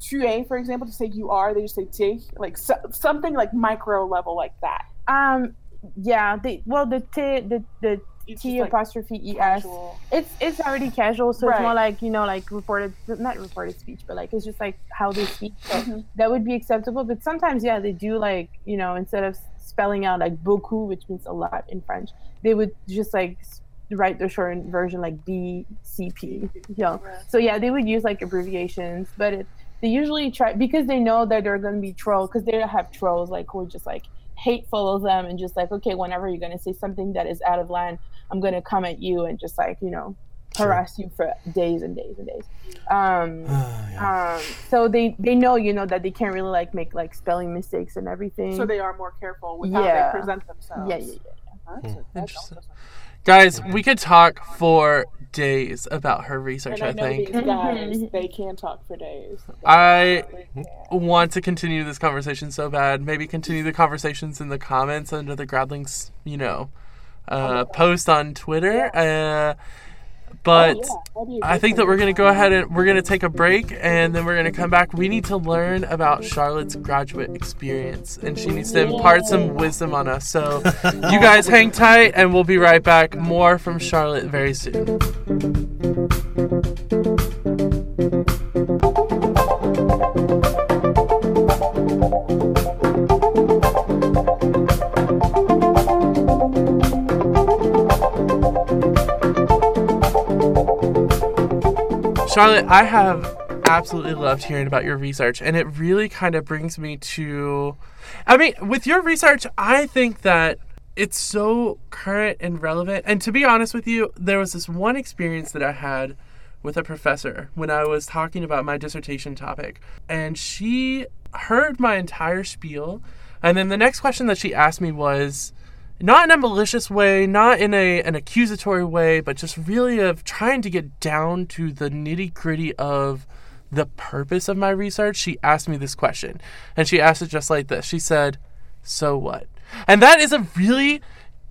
tu es for example to say you are they just say tu like so, something like micro level like that Um, yeah. The well, the T the the It's T like, apostrophe E S. casual. It's it's already casual, so Right. it's more like you know like reported not reported speech, but like it's just like how they speak. So Mhm. that would be acceptable. But sometimes, yeah, they do like you know instead of spelling out like beaucoup, which means a lot in French, they would just like write the short version like B C P. You know. Yeah. So yeah, they would use like abbreviations, but it, they usually try because they know that they're going to be trolls because they have trolls like who are just like hateful of them and just like okay, whenever you're going to say something that is out of line, I'm going to come at you and just like you know Sure. harass you for days and days and days. Um, yeah. um, so they they know you know that they can't really like make like spelling mistakes and everything. So they are more careful with how Yeah. they present themselves. yeah, yeah, yeah. That's, that's Interesting. Awesome. Guys, we could talk for days about her research, And I I think. guys, Mhm. they can talk for days. I want to continue this conversation so bad. Maybe continue the conversations in the comments under the GradLings, you know, uh, post on Twitter. Uh, Oh, but Oh, yeah, that'd be a I think that we're going to go ahead and we're going to take a break and then we're going to come back. We need to learn about Charlotte's graduate experience and she needs to impart some wisdom on us. So you guys hang tight and we'll be right back. More from Charlotte very soon. Charlotte, I have absolutely loved hearing about your research, and it really kind of brings me to. I mean, with your research, I think that it's so current and relevant. And to be honest with you, there was this one experience that I had with a professor when I was talking about my dissertation topic, and she heard my entire spiel. And then the next question that she asked me was, not in a malicious way, not in a an accusatory way, but just really of trying to get down to the nitty gritty of the purpose of my research. She asked me this question, and she asked it just like this. She said, "So what?" And that is a really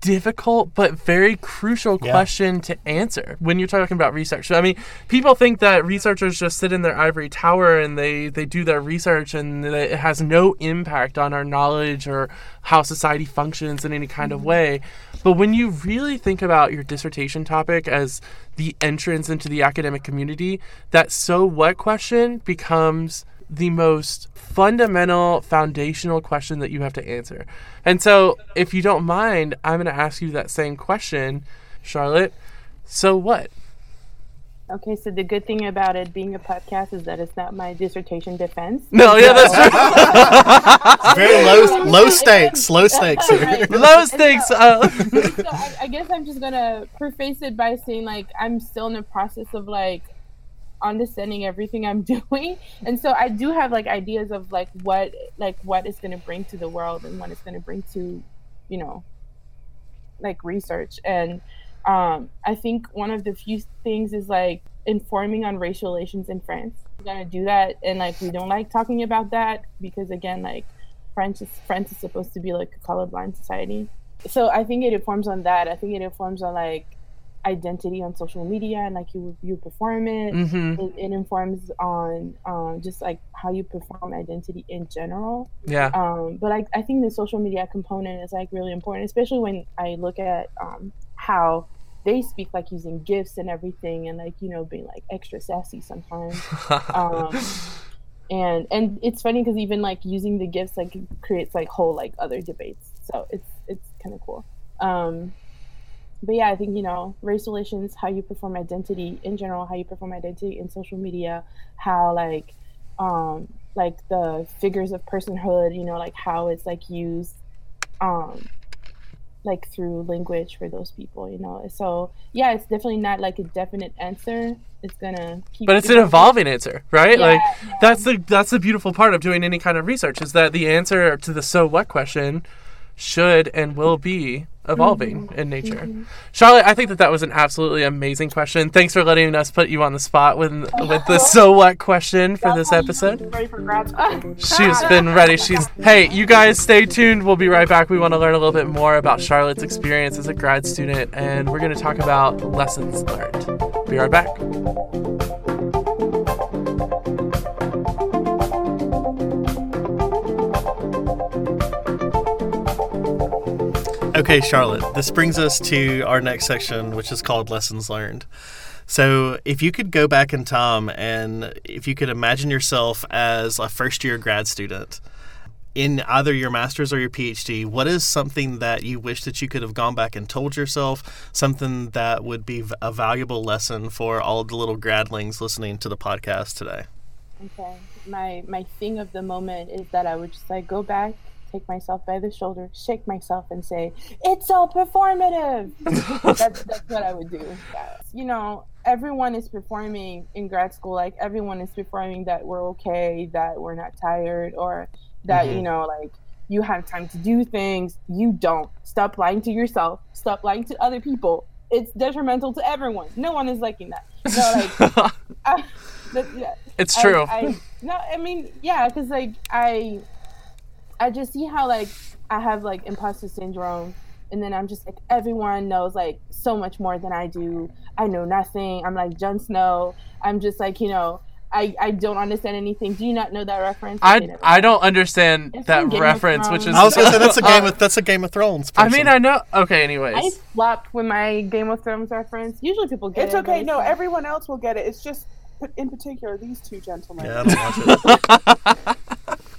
difficult but very crucial Yeah. question to answer when you're talking about research. So, I mean, people think that researchers just sit in their ivory tower and they, they do their research and that it has no impact on our knowledge or how society functions in any kind of mm-hmm. way. But when you really think about your dissertation topic as the entrance into the academic community, that so what question becomes the most fundamental foundational question that you have to answer. And so, if you don't mind, I'm going to ask you that same question, Charlotte. So what? Okay, so the good thing about it being a podcast is that it's not my dissertation defense. No, yeah, that's true. Very low, low stakes, low stakes here. Low stakes. Uh, so I, I guess I'm just gonna preface it by saying like I'm still in the process of like understanding everything I'm doing. And so I do have like ideas of like what like what it's gonna bring to the world and what it's gonna bring to, you know, like research. And um I think one of the few things is like informing on racial relations in France. We're gonna do that and like we don't like talking about that because again like French is France is supposed to be like a colorblind society. So I think it informs on that. I think it informs on like identity on social media and like you you perform it. hmm It, it informs on um, just like how you perform identity in general. Yeah. Um, but I, I think the social media component is like really important, especially when I look at um, how they speak like using gifts and everything and like you know being like extra sassy sometimes. um, and and it's funny because even like using the gifts like creates like whole like other debates. So it's it's kind of cool. Um, but yeah, I think you know race relations, how you perform identity in general, how you perform identity in social media, how like um like the figures of personhood, you know, like how it's like used um like through language for those people, you know. So yeah, it's definitely not like a definite answer. It's gonna keep but it's an evolving answer, right? Yeah, like yeah. that's the that's the beautiful part of doing any kind of research is that the answer to the so what question should and will be evolving Mm-hmm. in nature. Charlotte, I think that that was an absolutely amazing question. Thanks for letting us put you on the spot with with the so what question for this episode. Ready for. She's been ready. She's hey, you guys stay tuned. We'll be right back. We want to learn a little bit more about Charlotte's experience as a grad student and we're going to talk about lessons learned. Be right back. Okay, Charlotte, this brings us to our next section, which is called Lessons Learned. So, if you could go back in time and if you could imagine yourself as a first year grad student in either your master's or your PhD, what is something that you wish that you could have gone back and told yourself? Something that would be a valuable lesson for all the little gradlings listening to the podcast today? Okay. My my thing of the moment is that I would just like go back, take myself by the shoulder, shake myself, and say, "It's all performative." that's that's what I would do. You know, everyone is performing in grad school. Like everyone is performing that we're okay, that we're not tired, or that Mhm. you know, like you have time to do things. You don't. Stop lying to yourself. Stop lying to other people. It's detrimental to everyone. No one is liking that. So like. I, that, yeah, it's I- true. I, no, I mean, yeah, because like I, I just see how like I have like imposter syndrome, and then I'm just like everyone knows like so much more than I do. I know nothing. I'm like Jon Snow. I'm just like you know. I, I don't understand anything. Do you not know that reference? Okay, I I don't understand It's that from Game of reference, which is. Thrones. I was gonna say that's a game uh, of that's a Game of Thrones. I mean, I know. Okay, anyways, I anyways. flopped with my Game of Thrones reference. Usually people get It's it. but okay. No, like- everyone else will get it. It's just, in particular, these two gentlemen. yeah,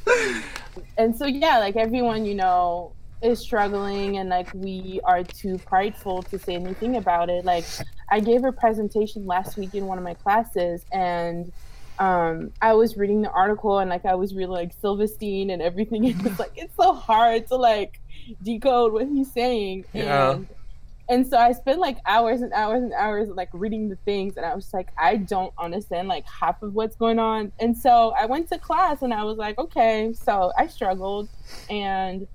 I don't watch it. and so yeah like everyone you know is struggling and like we are too prideful to say anything about it like i gave a presentation last week in one of my classes and um, I was reading the article and like I was reading like Silverstein and everything. It was like it's so hard to like decode what he's saying. Yeah. And and so I spent like hours and hours and hours like reading the things and I was like, I don't understand like half of what's going on. And so I went to class and I was like, okay, so I struggled and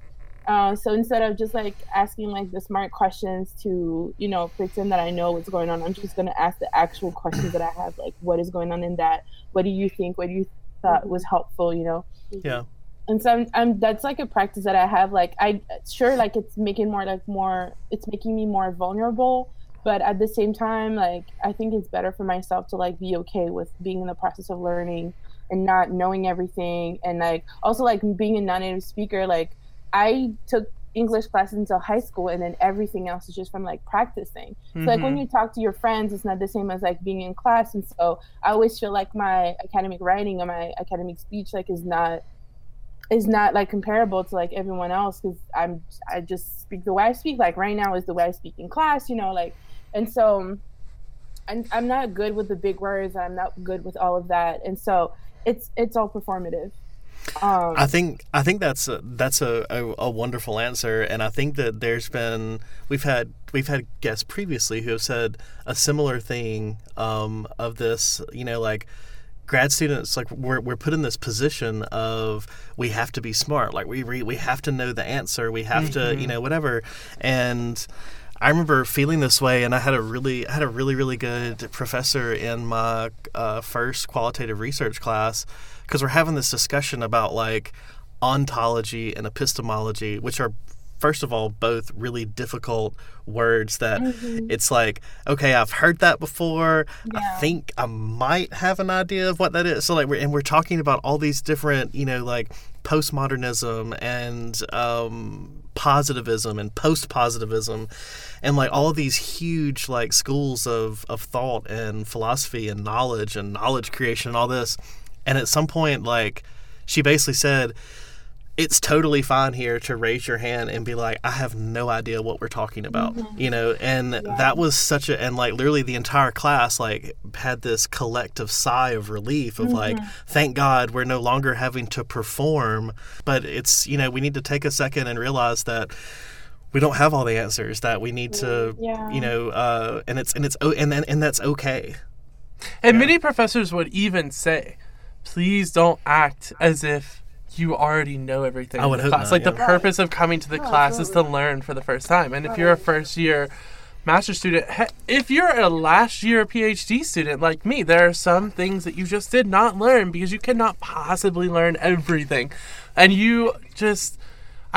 uh, so instead of just like asking like the smart questions to you know pretend that I know what's going on, I'm just gonna ask the actual questions that I have, like what is going on in that? What do you think? What do you thought was helpful? You know? Yeah. And so I'm, I'm that's like a practice that I have. Like I sure like it's making more like more it's making me more vulnerable, but at the same time like I think it's better for myself to like be okay with being in the process of learning and not knowing everything and like also like being a non-native speaker like I took English classes until high school, and then everything else is just from like practicing. So like when Mhm. you talk to your friends, it's not the same as like being in class, and so I always feel like my academic writing or my academic speech like is not is not like comparable to like everyone else because I'm I just speak the way I speak. Like right now is the way I speak in class, you know, like and so I'm I'm not good with the big words. I'm not good with all of that, and so it's it's all performative. Um, I think I think that's a, that's a, a, a wonderful answer, and I think that there's been we've had we've had guests previously who have said a similar thing um, of this. You know, like grad students, like we're we're put in this position of we have to be smart, like we we, we have to know the answer, we have to you know whatever, and. I remember feeling this way, and I had a really, I had a really, really good professor in my uh, first qualitative research class because we're having this discussion about like ontology and epistemology, which are first of all both really difficult words that it's like okay i've heard that before. I think i might have an idea of what that is. So like we're, and we're talking about all these different you know like postmodernism and um positivism and post-positivism and like all these huge like schools of of thought and philosophy and knowledge and knowledge creation and all this. And at some point like she basically said it's totally fine here to raise your hand and be like, I have no idea what we're talking about, mm-hmm. you know. And that was such a, and like literally the entire class like had this collective sigh of relief of like, mm-hmm. thank God we're no longer having to perform. But it's, you know, we need to take a second and realize that we don't have all the answers. That we need to, mm, Yeah. you know, uh, and it's and it's and and, and that's okay. And many professors would even say, please don't act as if you already know everything I would hope class. not, like the purpose of coming to the Oh, class is to learn for the first time. And if you're a first year master student, he- if you're a last year PhD student like me, there are some things that you just did not learn because you cannot possibly learn everything. And you just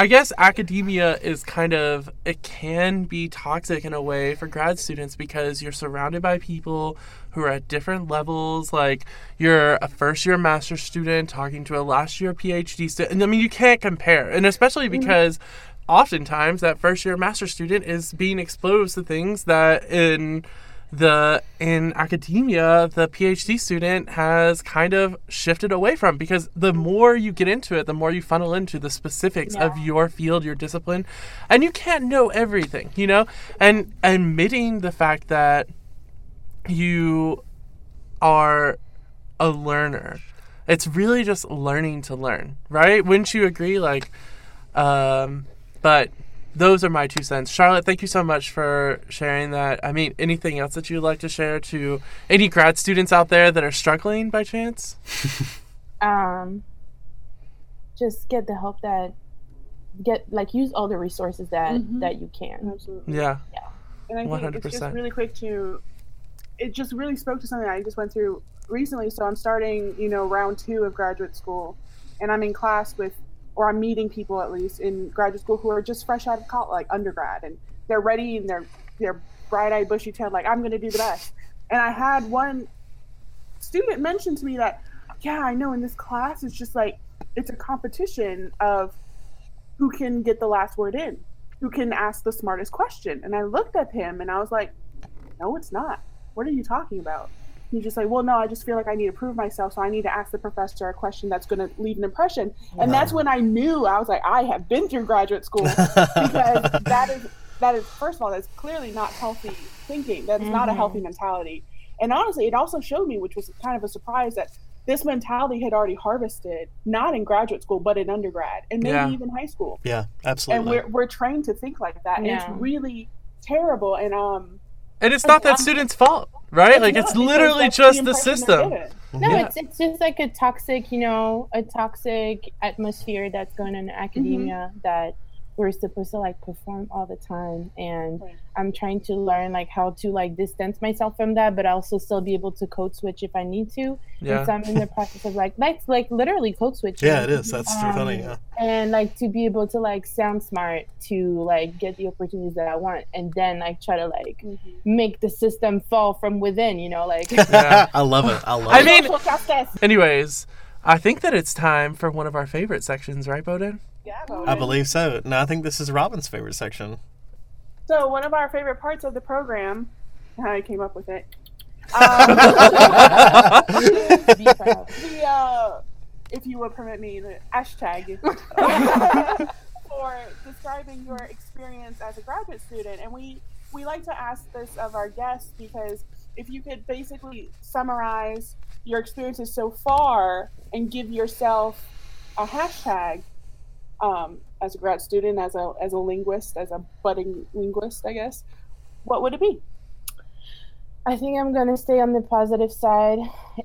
I guess academia is kind of it can be toxic in a way for grad students because you're surrounded by people who are at different levels. Like you're a first year master student talking to a last year PhD student. And I mean you can't compare. And especially mm-hmm. because oftentimes that first year master student is being exposed to things that in the in academia the phd student has kind of shifted away from because the more you get into it the more you funnel into the specifics of your field your discipline and you can't know everything you know and admitting the fact that you are a learner it's really just learning to learn right wouldn't you agree like um but those are my two cents charlotte thank you so much for sharing that i mean anything else that you'd like to share to any grad students out there that are struggling by chance um, just get the help that get like use all the resources that Mhm. that you can. Absolutely. yeah Yeah. And I think it's 100%. just really quick to, it just really spoke to something I just went through recently. So I'm starting, you know, round two of graduate school, and I'm in class with, or I'm meeting people at least in graduate school who are just fresh out of college, like undergrad, and they're ready and they're they're bright-eyed, bushy-tailed, like I'm going to do the best. And I had one student mention to me that, yeah, I know in this class it's just like it's a competition of who can get the last word in who can ask the smartest question. And I looked at him and I was like, no, it's not. What are you talking about? He's just like, well, no, I just feel like I need to prove myself. So I need to ask the professor a question that's going to leave an impression. And that's when I knew I was like, I have been through graduate school because that is, that is, first of all, that's clearly not healthy thinking. That's not a healthy mentality. And honestly, it also showed me, which was kind of a surprise, that this mentality had already harvested, not in graduate school, but in undergrad and maybe Yeah. even high school yeah, absolutely. and we're we're trained to think like that, and it's really terrible. And um, and it's not that student's fault right like not it's literally just the impression system. No, Yeah. it's it's just like a toxic, you know, a toxic atmosphere that's going on in academia that we're supposed to like perform all the time and Right. i'm trying to learn like how to like distance myself from that but also still be able to code switch if i need to yeah and so i'm in the process of like that's like literally code switching yeah, it is. That's Um, funny. Yeah. and like to be able to like sound smart to like get the opportunities that i want and then like try to like Mhm. make the system fall from within you know like Yeah. I love it. I love I it. mean- anyways i think that it's time for one of our favorite sections right bowden Yeah, I believe so. No, I think this is Robin's favorite section. So one of our favorite parts of the program, how I came up with it. Um, the uh, if you would permit me, the hashtag for describing your experience as a graduate student, and we we like to ask this of our guests because if you could basically summarize your experiences so far and give yourself a hashtag um, as a grad student, as a as a linguist, as a budding linguist, I guess, what would it be? I think I'm gonna stay on the positive side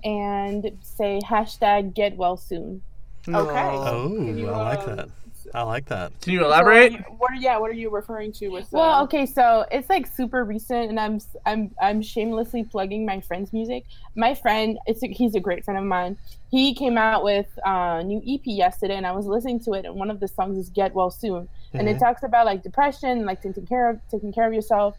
and say hashtag get well soon. Okay. Oh, Can you, I like um, that. I like that. Can you So elaborate? what, are you, what are yeah? What are you referring to with? Uh, Well, okay, so it's like super recent, and I'm I'm I'm shamelessly plugging my friend's music. My friend, it's a, he's a great friend of mine. He came out with a new EP yesterday, and I was listening to it. And one of the songs is "Get Well Soon," and it Mhm. talks about like depression, like taking care of taking care of yourself,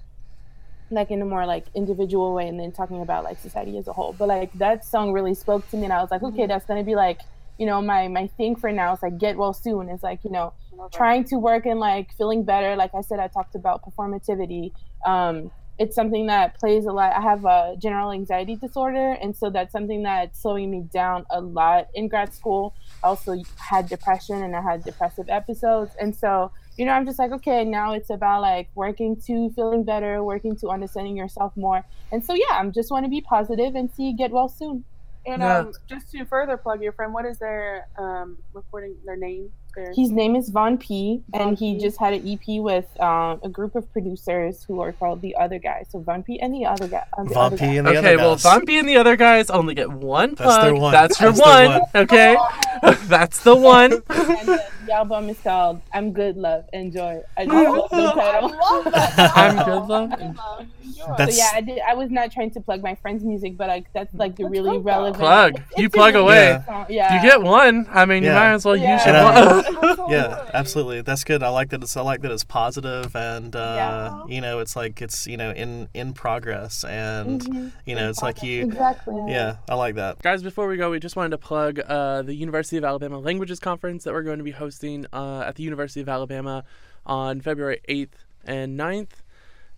like in a more like individual way, and then talking about like society as a whole. But like that song really spoke to me, and I was like, okay, that's gonna be like you know my my thing for now. is like get well soon. It's like you know trying to work and like feeling better. Like i said i talked about performativity. Um, it's something that plays a lot. I have a general anxiety disorder and so that's something that's slowing me down a lot in grad school. I also had depression and i had depressive episodes. And so you know i'm just like okay now it's about like working to feeling better working to understanding yourself more. And so yeah i'm just want to be positive and see you get well soon And Yeah. um, just to further plug your friend, what is their um, recording? Their name? Their His name is Von P, Von and he P. just had an EP with um, a group of producers who are called the Other Guys. So Von P and the Other Guy. uh, the Von Other P Guy. and the Okay, other well, guys. Bumpy and the other guys only get one plug. That's their one. That's your That's one. one. Okay, that's the one. and the, the album is called "I'm Good, Love, Enjoy." I just love the title. love that. I'm good, love. So That's yeah, I, did, I was not trying to plug my friend's music, but like that's like the That's really relevant Plug. It's- You plug really away. good song, Yeah, You get one. I mean, you might as well use Yeah. your And one. I- yeah, absolutely. That's good. I like that. It's I like that it's positive, and uh, Yeah. you know, it's like it's you know in in progress, and Mhm. you know, it's like you. exactly. Yeah, I like that. Guys, before we go, we just wanted to plug uh, the University of Alabama Languages Conference that we're going to be hosting uh, at the University of Alabama on February 8th and 9th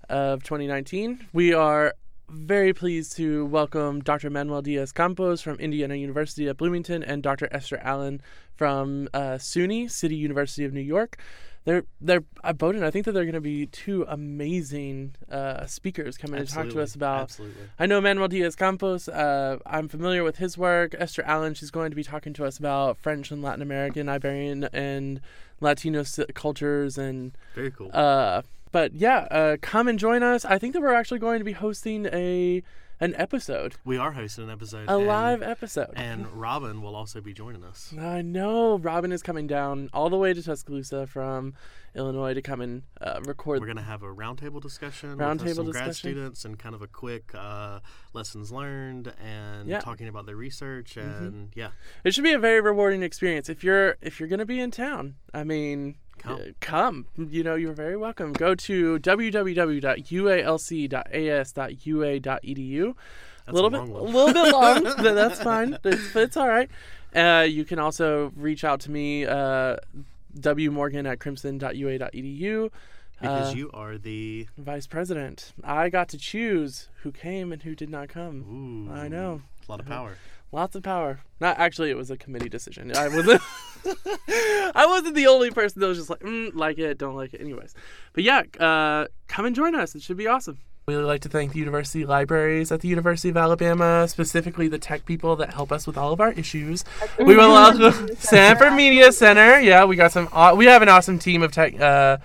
of 2019. We are very pleased to welcome Dr. Manuel Diaz Campos from Indiana University at Bloomington and Dr. Esther Allen from uh, SUNY, City University of New York. They're they're uh, Bowden. I think that they're going to be two amazing uh, speakers coming to talk to us about Absolutely. I know Manuel Diaz Campos. Uh, I'm familiar with his work. Esther Allen, she's going to be talking to us about French and Latin American, Iberian, and Latino cultures. And Very cool. uh, but yeah, uh, come and join us. I think that we're actually going to be hosting a an episode, we are hosting an episode. a and, live episode. And Robin will also be joining us. I know Robin is coming down all the way to Tuscaloosa from Illinois to come and uh, record. We're going to have a roundtable discussion with Roundtable some grad students and kind of a quick uh, lessons learned and Yeah. talking about their research and yeah, It should be a very rewarding experience if you're if you're gonna be in town. I mean, Come. come. You know, you're very welcome. Go to www.ualc.as.ua.edu. A little a bit, a little bit long, but that's fine. It's, it's all right. Uh, you can also reach out to me, uh, wmorgan at crimson.ua.edu. because Uh, you are the Vice President. I got to choose who came and who did not come. ooh, I know. a lot of power. Lots of power. Not actually, it was a committee decision. I wasn't. I wasn't the only person that was just like, mm, like it, don't like it. Anyways, but yeah, uh, come and join us. It should be awesome. We would like to thank the university libraries at the University of Alabama, specifically the tech people that help us with all of our issues. We will also Sanford Media Center. Yeah, we got some. aw- We have an awesome team of tech, uh,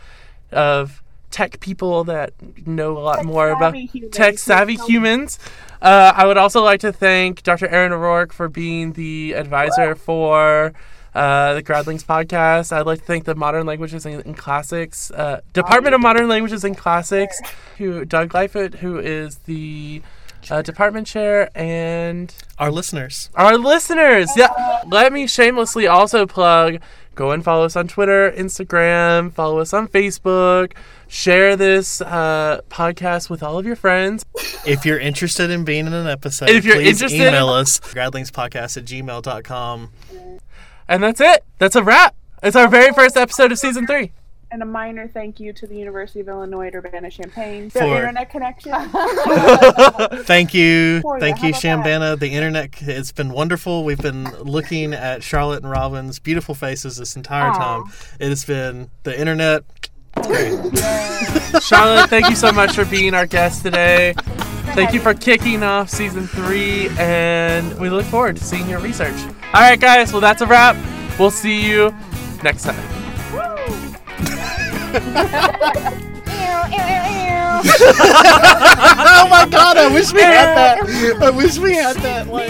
of tech people that know a lot more about Tech-savvy humans. tech savvy humans. Uh, I would also like to thank Dr. Aaron O'Rourke for being the advisor for uh, the Gradlings podcast. I'd like to thank the Modern Languages and, and Classics uh, Department of Modern Languages and Classics, who Doug Leifert, who is the uh, department chair, and Our listeners. our listeners. Yeah, let me shamelessly also plug. Go and follow us on Twitter, Instagram, follow us on Facebook, share this uh, podcast with all of your friends. If you're interested in being in an episode, If you're please interested- email us gradlingspodcast at gmail.com. And that's it. That's a wrap. It's our very first episode of season three. And a minor thank you to the University of Illinois at Urbana-Champaign. For- Their internet connection. Thank you. For. Thank How you, about that? Chambana. The internet, it's been wonderful. We've been looking at Charlotte and Robin's beautiful faces this entire Aw. time. It has been the internet. Charlotte, thank you so much for being our guest today. Thank you for kicking off season three, and we look forward to seeing your research. All right, guys. Well, that's a wrap. We'll see you next time. oh my god, I wish we had that. I wish we had that like